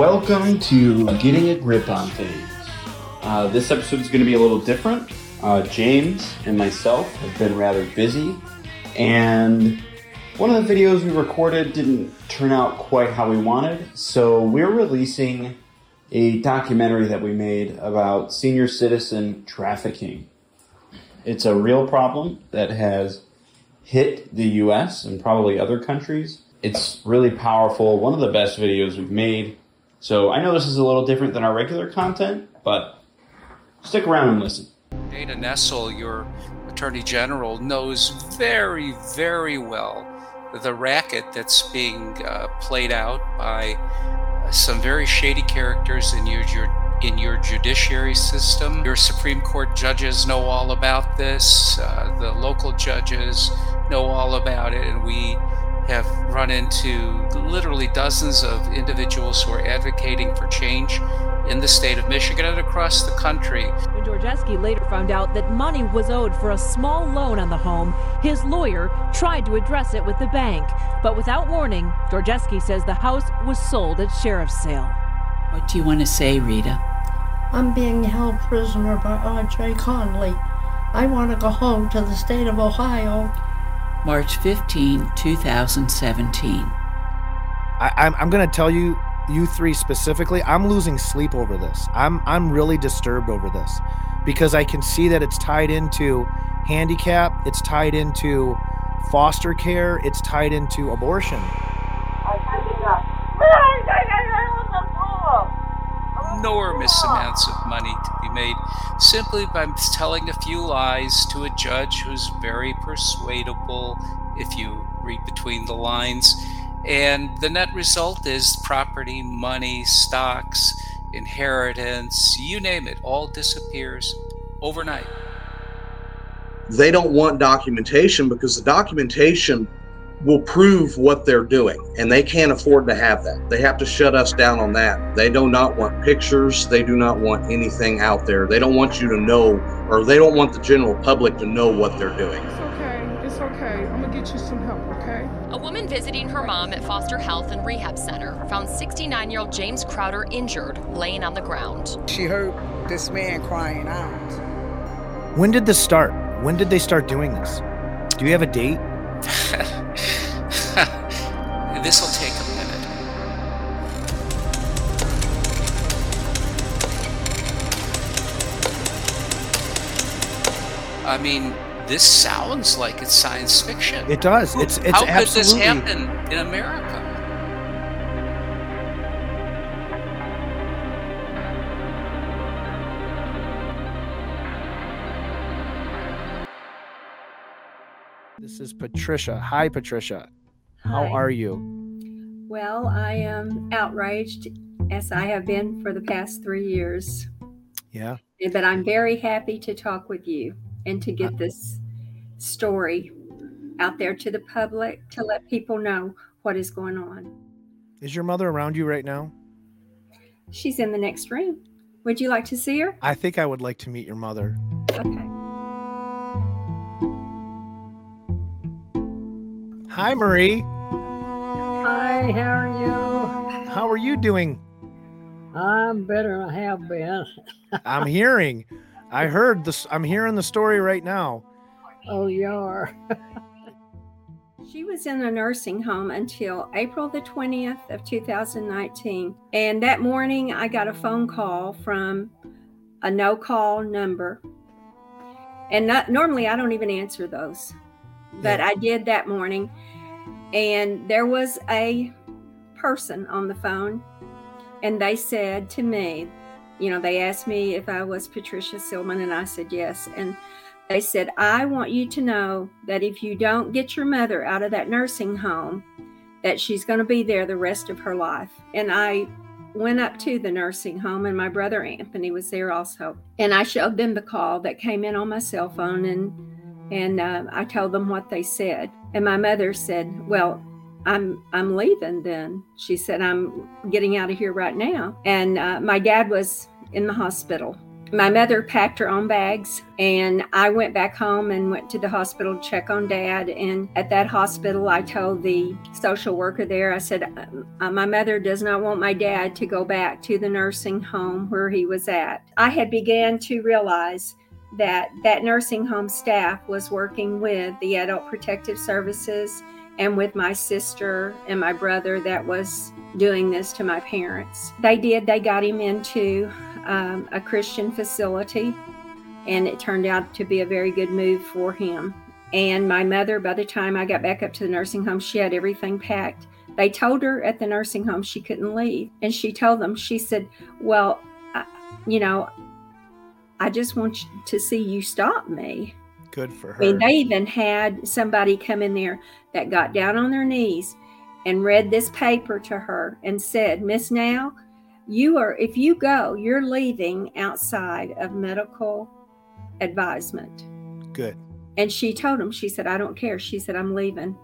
Welcome to Getting a Grip on Things. Uh, this episode is going to be a little different. Uh, James and myself have been rather busy, and one of the videos we recorded didn't turn out quite how we wanted, so we're releasing a documentary that we made about senior citizen trafficking. It's a real problem that has hit the US and probably other countries. It's really powerful, one of the best videos we've made. So I know this is a little different than our regular content, but stick around and listen. Dana Nessel, your Attorney General, knows very, very well the racket that's being uh, played out by some very shady characters in your, your in your judiciary system. Your Supreme Court judges know all about this. Uh, the local judges know all about it, and we have run into literally dozens of individuals who are advocating for change in the state of Michigan and across the country. When Georgeski later found out that money was owed for a small loan on the home, his lawyer tried to address it with the bank. But without warning, Georgeski says the house was sold at sheriff's sale. What do you want to say, Rita? I'm being held prisoner by R.J. Conley. I want to go home to the state of Ohio. March 15, 2017. I, I'm, I'm going to tell you, you three specifically, I'm losing sleep over this. I'm, I'm really disturbed over this because I can see that it's tied into handicap, it's tied into foster care, it's tied into abortion. enormous amounts of money to be made simply by telling a few lies to a judge who's very persuadable if you read between the lines. And the net result is property, money, stocks, inheritance, you name it, all disappears overnight. They don't want documentation because the documentation will prove what they're doing and they can't afford to have that. They have to shut us down on that. They do not want pictures. They do not want anything out there. They don't want you to know or they don't want the general public to know what they're doing. It's okay. It's okay. I'm gonna get you some help okay? A woman visiting her mom at foster health and rehab center found 69 year old james crowder injured laying on the ground. She heard this man crying out. When did this start? When did they start doing this? Do you have a date this will take a minute. I mean, this sounds like it's science fiction. It does. It's it's How absolutely. could this happen in America? This is Patricia. Hi, Patricia. How Hi. are you? Well, I am outraged as I have been for the past three years. Yeah. But I'm very happy to talk with you and to get uh, this story out there to the public to let people know what is going on. Is your mother around you right now? She's in the next room. Would you like to see her? I think I would like to meet your mother. Okay. Hi, Marie. Hi, how are you? How are you doing? I'm better than I have been. I'm hearing. I heard this. I'm hearing the story right now. Oh, you are. She was in a nursing home until April the 20th of 2019. And that morning I got a phone call from a no call number. And not, normally I don't even answer those. But I did that morning. And there was a person on the phone and they said to me, you know, they asked me if I was Patricia Silman and I said yes. And they said, I want you to know that if you don't get your mother out of that nursing home, that she's going to be there the rest of her life. And I went up to the nursing home, and my brother Anthony was there also. And I showed them the call that came in on my cell phone, and and uh, I told them what they said. And my mother said, "Well, I'm I'm leaving." Then she said, "I'm getting out of here right now." And uh, my dad was in the hospital My mother packed her own bags, and I went back home and went to the hospital to check on dad. And at that hospital, I told the social worker there, I said, uh, My mother does not want my dad to go back to the nursing home where he was at. I had began to realize that that nursing home staff was working with the Adult Protective Services and with my sister and my brother that was doing this to my parents. They did, they got him into um, a Christian facility, and it turned out to be a very good move for him. And my mother, by the time I got back up to the nursing home, she had everything packed. They told her at the nursing home she couldn't leave. And she told them, she said, Well, I, you know, I just want to see you stop me. Good for her. I mean, they even had somebody come in there that got down on their knees and read this paper to her and said, Miss Now, you are if you go you're leaving outside of medical advisement. Good. And she told him she said i don't care. She said i'm leaving.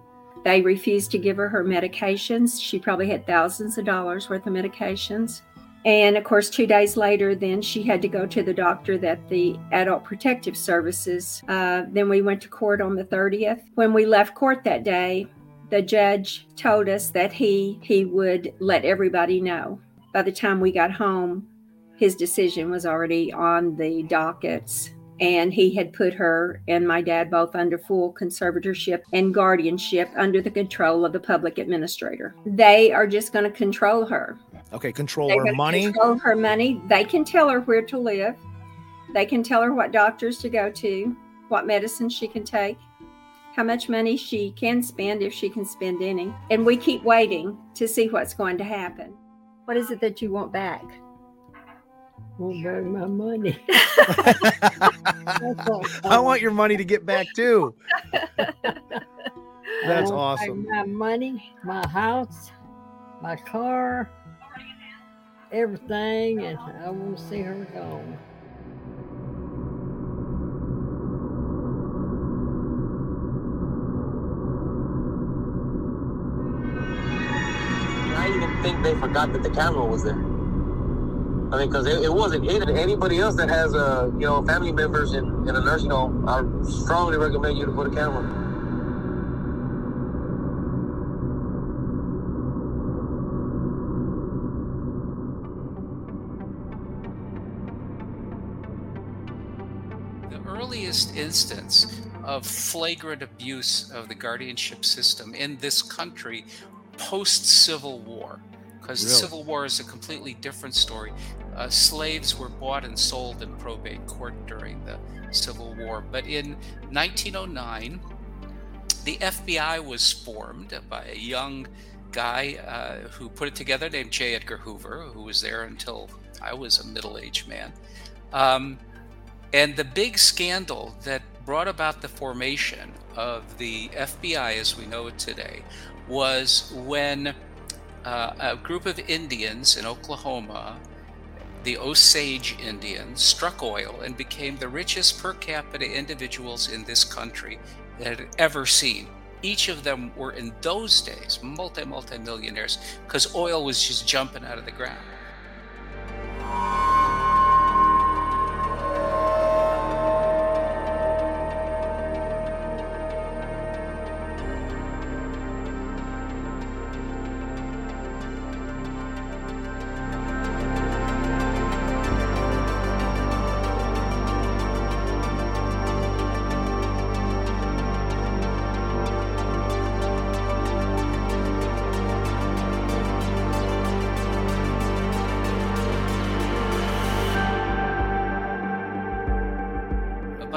They refused to give her her medications. She probably had thousands of dollars worth of medications and of course two days later then she had to go to the doctor that the adult protective services uh, then we went to court on the 30th when we left court that day the judge told us that he he would let everybody know by the time we got home, his decision was already on the dockets. And he had put her and my dad both under full conservatorship and guardianship under the control of the public administrator. They are just going to control her. Okay, control They're her money. Control her money. They can tell her where to live. They can tell her what doctors to go to, what medicine she can take, how much money she can spend if she can spend any. And we keep waiting to see what's going to happen. What is it that you want back? Want back my money. I want your money to get back too. That's awesome. My money, my house, my car, everything, and I want to see her gone. I even think they forgot that the camera was there. I mean, because it, it wasn't hidden. Anybody else that has, a you know, family members in, in a nursing home, I strongly recommend you to put a camera. Instance of flagrant abuse of the guardianship system in this country post Civil War, because the Civil War is a completely different story. Uh, slaves were bought and sold in probate court during the Civil War. But in 1909, the FBI was formed by a young guy uh, who put it together named J. Edgar Hoover, who was there until I was a middle aged man. Um, and the big scandal that brought about the formation of the FBI as we know it today was when uh, a group of Indians in Oklahoma, the Osage Indians, struck oil and became the richest per capita individuals in this country that had ever seen. Each of them were in those days multi multi millionaires because oil was just jumping out of the ground.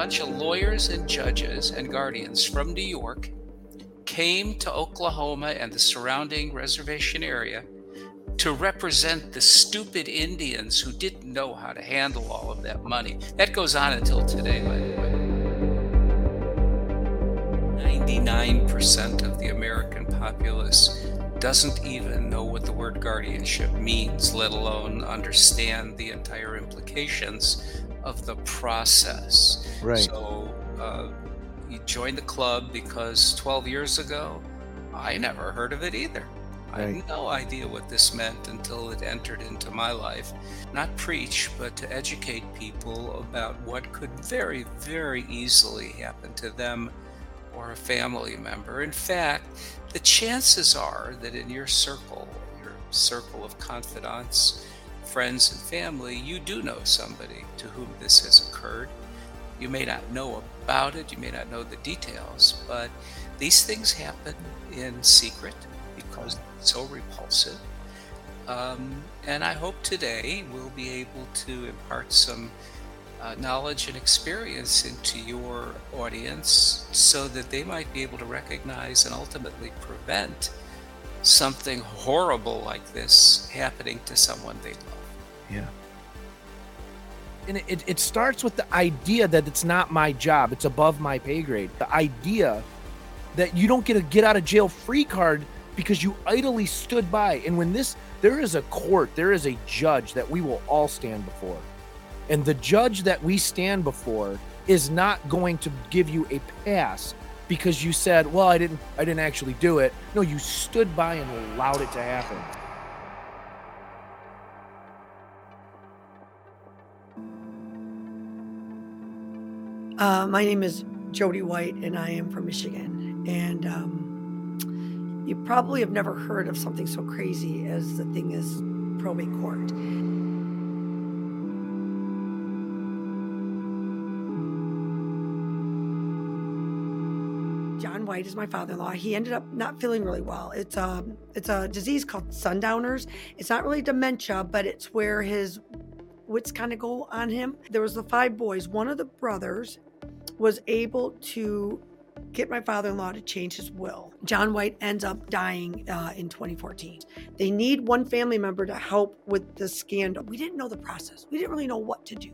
Bunch of lawyers and judges and guardians from New York came to Oklahoma and the surrounding reservation area to represent the stupid Indians who didn't know how to handle all of that money. That goes on until today, by the way. 99% of the American populace doesn't even know what the word guardianship means, let alone understand the entire implications of the process. Right. So uh, you joined the club because 12 years ago, I never heard of it either. I had no idea what this meant until it entered into my life. Not preach, but to educate people about what could very, very easily happen to them or a family member. In fact, the chances are that in your circle, your circle of confidants, friends, and family, you do know somebody to whom this has occurred. You may not know about it, you may not know the details, but these things happen in secret because it's so repulsive. Um, and I hope today we'll be able to impart some uh, knowledge and experience into your audience so that they might be able to recognize and ultimately prevent something horrible like this happening to someone they love. Yeah. And it, it starts with the idea that it's not my job, it's above my pay grade. The idea that you don't get a get out of jail free card because you idly stood by. And when this, there is a court, there is a judge that we will all stand before. And the judge that we stand before is not going to give you a pass because you said, "Well, I didn't I didn't actually do it." No, you stood by and allowed it to happen. Uh, my name is Jody White, and I am from Michigan. And um, you probably have never heard of something so crazy as the thing is probate court. Is my father-in-law. He ended up not feeling really well. It's a it's a disease called sundowners. It's not really dementia, but it's where his wits kind of go on him. There was the five boys. One of the brothers was able to get my father-in-law to change his will. John White ends up dying uh, in 2014. They need one family member to help with the scandal. We didn't know the process. We didn't really know what to do.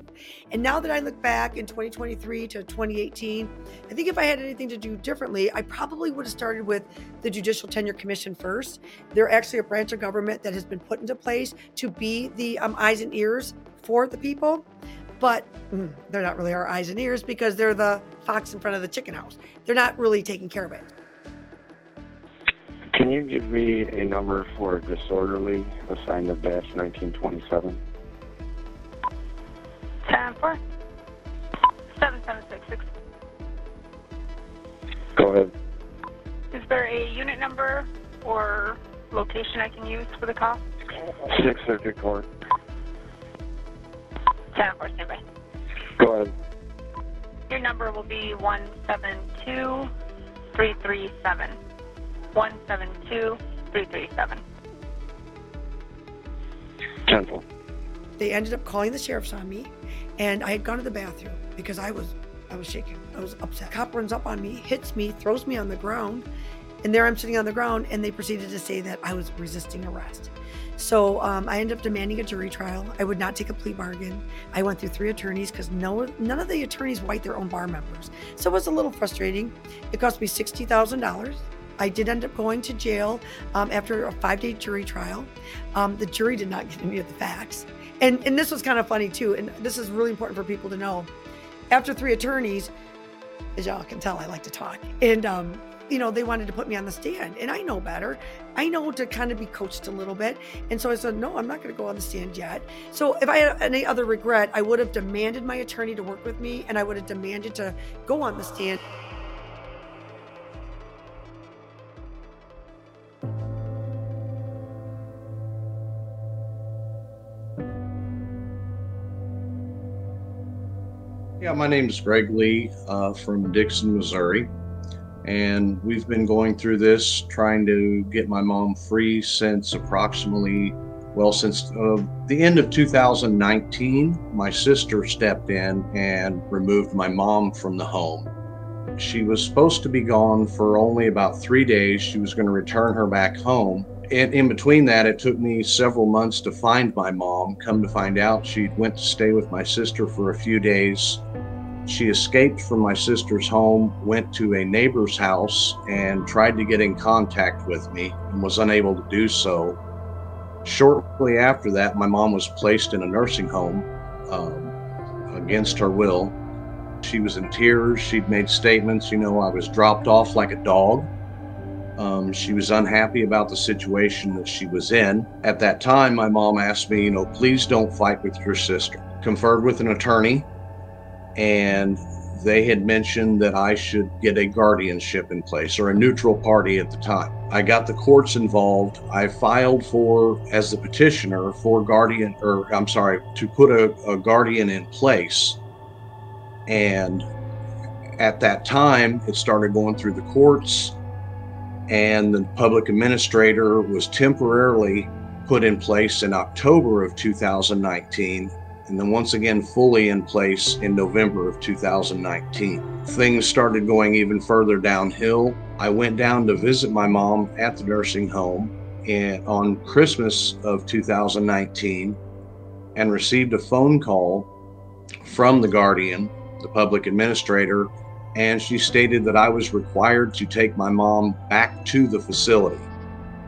And now that I look back in 2023 to 2018, I think if I had anything to do differently, I probably would have started with the Judicial Tenure Commission first. They're actually a branch of government that has been put into place to be the um, eyes and ears for the people but mm, they're not really our eyes and ears because they're the fox in front of the chicken house. They're not really taking care of it. Can you give me a number for disorderly assigned to dash 1927? 10 4 7766. Go ahead. Is there a unit number or location I can use for the call? Sixth Circuit Court. 10 4 standby. Go ahead. Your number will be 172337. 172337. Gentle. They ended up calling the sheriff's on me, and I had gone to the bathroom because I was I was shaking. I was upset. Cop runs up on me, hits me, throws me on the ground, and there I'm sitting on the ground, and they proceeded to say that I was resisting arrest. So um, I ended up demanding a jury trial. I would not take a plea bargain. I went through three attorneys because no, none of the attorneys white their own bar members. So it was a little frustrating. It cost me $60,000. I did end up going to jail um, after a five day jury trial. Um, the jury did not give any of the facts. And, and this was kind of funny too. And this is really important for people to know. After three attorneys, as y'all can tell, I like to talk. And um, you know, they wanted to put me on the stand and I know better. I know to kind of be coached a little bit. And so I said, no, I'm not going to go on the stand yet. So if I had any other regret, I would have demanded my attorney to work with me and I would have demanded to go on the stand. Yeah, my name is Greg Lee uh, from Dixon, Missouri. And we've been going through this trying to get my mom free since approximately, well, since uh, the end of 2019. My sister stepped in and removed my mom from the home. She was supposed to be gone for only about three days. She was going to return her back home. And in between that, it took me several months to find my mom. Come to find out, she went to stay with my sister for a few days she escaped from my sister's home, went to a neighbor's house, and tried to get in contact with me and was unable to do so. Shortly after that, my mom was placed in a nursing home um, against her will. She was in tears. She'd made statements, you know, I was dropped off like a dog. Um, she was unhappy about the situation that she was in. At that time, my mom asked me, you know, please don't fight with your sister. Conferred with an attorney, and they had mentioned that I should get a guardianship in place or a neutral party at the time. I got the courts involved. I filed for, as the petitioner, for guardian, or I'm sorry, to put a, a guardian in place. And at that time, it started going through the courts, and the public administrator was temporarily put in place in October of 2019 and then once again fully in place in November of 2019. Things started going even further downhill. I went down to visit my mom at the nursing home and on Christmas of 2019 and received a phone call from the guardian, the public administrator, and she stated that I was required to take my mom back to the facility.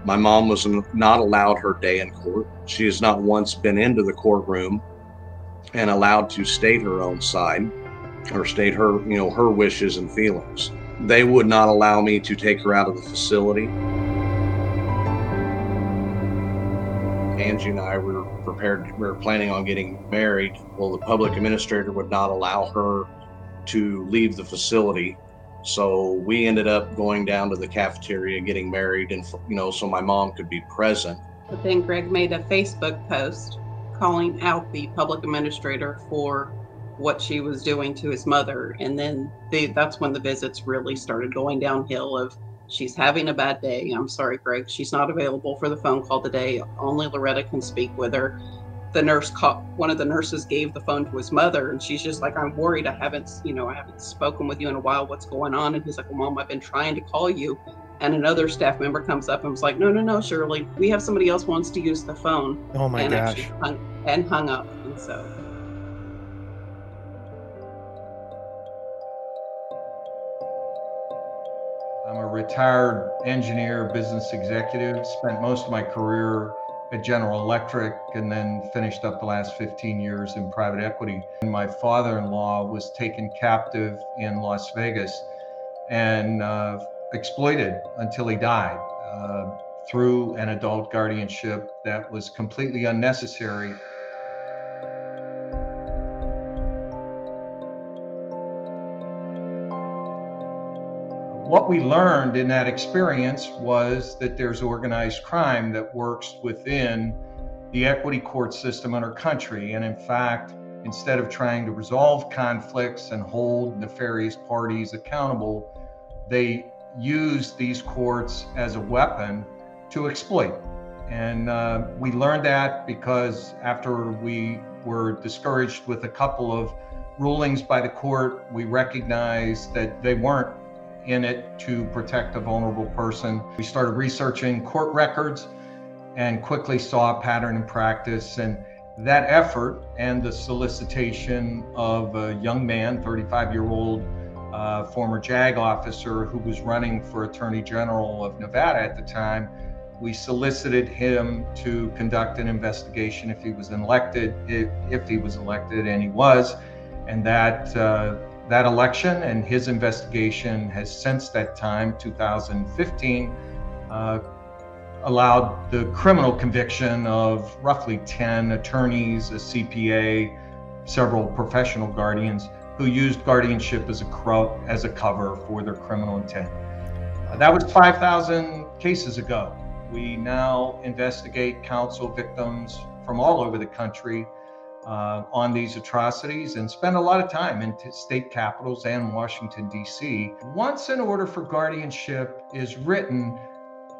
My mom was not allowed her day in court. She has not once been into the courtroom and allowed to state her own side or state her, you know, her wishes and feelings. They would not allow me to take her out of the facility. Angie and I were prepared, we were planning on getting married. Well, the public administrator would not allow her to leave the facility. So we ended up going down to the cafeteria, getting married, and, you know, so my mom could be present. But then Greg made a Facebook post calling out the public administrator for what she was doing to his mother. And then that's when the visits really started going downhill of she's having a bad day. I'm sorry greg. She's not available for the phone call today. Only loretta can speak with her. The nurse called one of the nurses gave the phone to his mother and she's just like i'm worried. I haven't you know i haven't spoken with you in a while. What's going on? And he's like well mom i've been trying to call you and another staff member comes up and was like, "No, no, no, Shirley, we have somebody else wants to use the phone." Oh my and gosh! Hung, and hung up, and so. I'm a retired engineer, business executive. Spent most of my career at General Electric and then finished up the last 15 years in private equity. And my father in law was taken captive in Las Vegas and uh, exploited until he died uh, through an adult guardianship that was completely unnecessary. What we learned in that experience was that there's organized crime that works within the equity court system in our country. And in fact, instead of trying to resolve conflicts and hold nefarious parties accountable, they use these courts as a weapon to exploit. And uh, we learned that because after we were discouraged with a couple of rulings by the court, we recognized that they weren't in it to protect a vulnerable person. We started researching court records and quickly saw a pattern in practice. And that effort and the solicitation of a young man, 35 year old uh, former JAG officer who was running for Attorney General of Nevada at the time. We solicited him to conduct an investigation if he was elected, if, if he was elected, and he was. And that uh, that election and his investigation has since that time, 2015, uh, allowed the criminal conviction of roughly 10 attorneys, a CPA, several professional guardians who used guardianship as a cro- as a cover for their criminal intent. Uh, that was 5,000 cases ago. We now investigate, counsel victims from all over the country uh, on these atrocities and spend a lot of time in t- state capitals and Washington, D.C. Once an order for guardianship is written,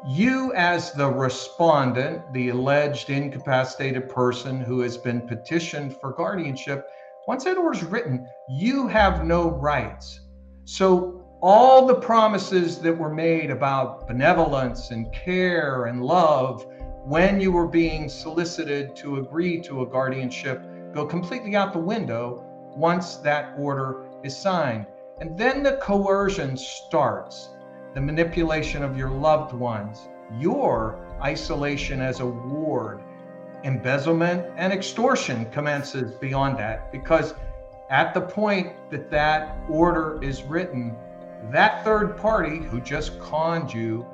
you, as the respondent, the alleged incapacitated person who has been petitioned for guardianship, once that order is written, you have no rights. So all the promises that were made about benevolence and care and love when you were being solicited to agree to a guardianship go completely out the window once that order is signed. And then the coercion starts the manipulation of your loved ones, your isolation as a ward, embezzlement and extortion commences beyond that because at the point that that order is written, that third party who just conned you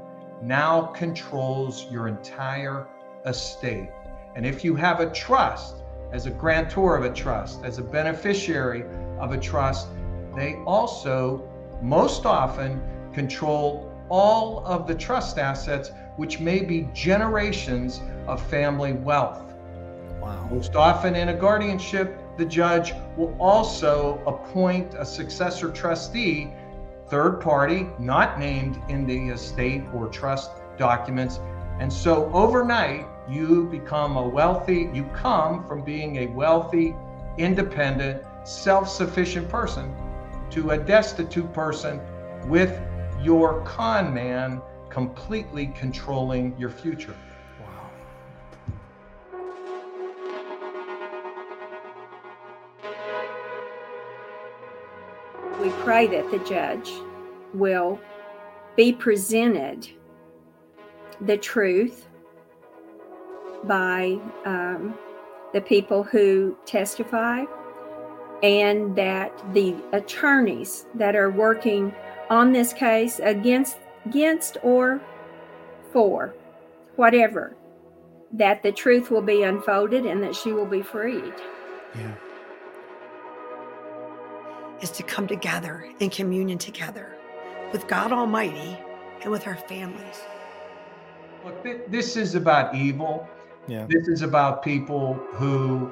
now controls your entire estate. And if you have a trust, as a grantor of a trust, as a beneficiary of a trust, they also most often control all of the trust assets, which may be generations of family wealth. Wow. Most often in a guardianship, the judge will also appoint a successor trustee, third party, not named in the estate or trust documents. And so overnight, you become a wealthy, you come from being a wealthy, independent, self sufficient person to a destitute person with your con man completely controlling your future. We pray that the judge will be presented the truth by um, the people who testify and that the attorneys that are working on this case against against or for whatever that the truth will be unfolded and that she will be freed Yeah. is to come together in communion together with God Almighty and with our families. Look, thi- this is about evil. Yeah. This is about people who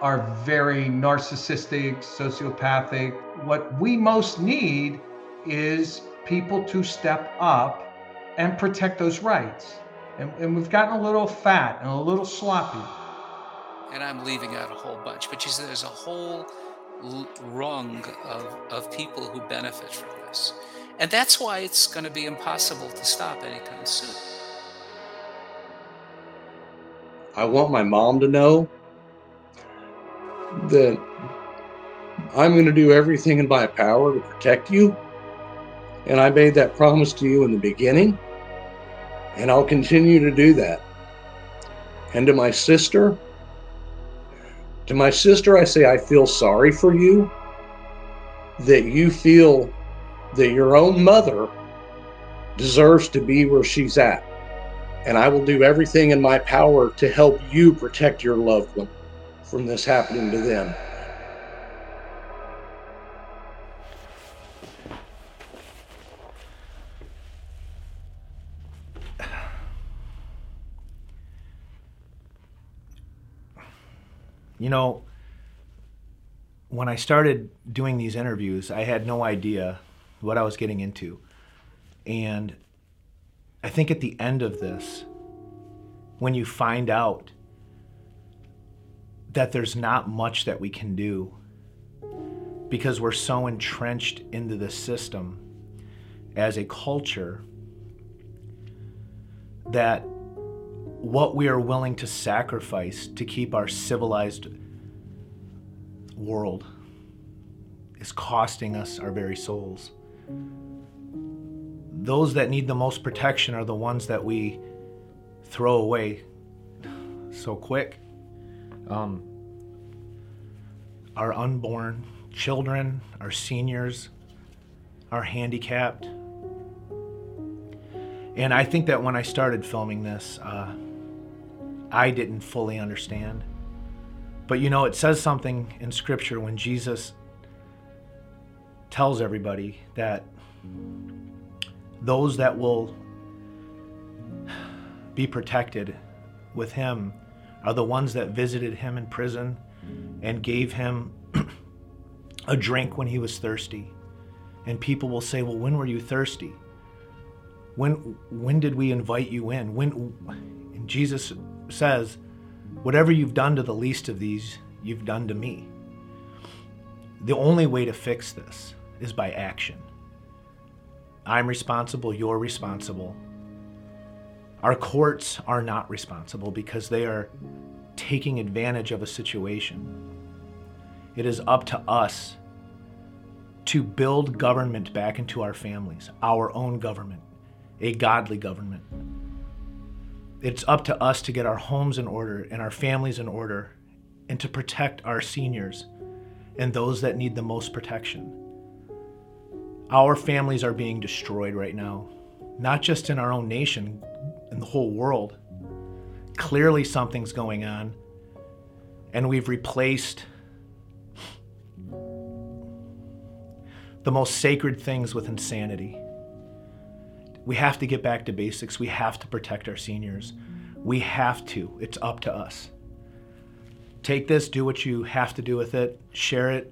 are very narcissistic, sociopathic. What we most need is people to step up and protect those rights. And, and we've gotten a little fat and a little sloppy. and I'm leaving out a whole bunch, but you see, there's a whole l- rung of, of people who benefit from this. And that's why it's going to be impossible to stop anytime soon. I want my mom to know that I'm going to do everything in my power to protect you. And I made that promise to you in the beginning. And I'll continue to do that. And to my sister, to my sister, I say, I feel sorry for you that you feel that your own mother deserves to be where she's at. And I will do everything in my power to help you protect your loved one from this happening to them. You know, when I started doing these interviews, I had no idea what I was getting into. And I think at the end of this, when you find out that there's not much that we can do because we're so entrenched into the system as a culture that what we are willing to sacrifice to keep our civilized world is costing us our very souls. Those that need the most protection are the ones that we throw away so quick. Um, our unborn children, our seniors, our handicapped. And I think that when I started filming this, uh, I didn't fully understand. But you know, it says something in Scripture when Jesus tells everybody that those that will be protected with him are the ones that visited him in prison and gave him a drink when he was thirsty. And people will say, "Well, when were you thirsty? When when did we invite you in? When and Jesus says, "Whatever you've done to the least of these, you've done to me." The only way to fix this is by action. I'm responsible, you're responsible. Our courts are not responsible because they are taking advantage of a situation. It is up to us to build government back into our families, our own government, a godly government. It's up to us to get our homes in order and our families in order and to protect our seniors and those that need the most protection. Our families are being destroyed right now. not just in our own nation, in the whole world. Clearly, something's going on, and we've replaced the most sacred things with insanity. We have to get back to basics. We have to protect our seniors. We have to. It's up to us. Take this, do what you have to do with it, share it.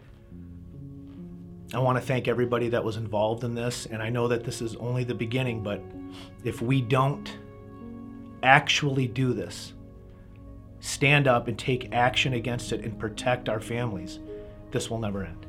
I want to thank everybody that was involved in this, and I know that this is only the beginning, but if we don't actually do this, stand up and take action against it and protect our families, this will never end.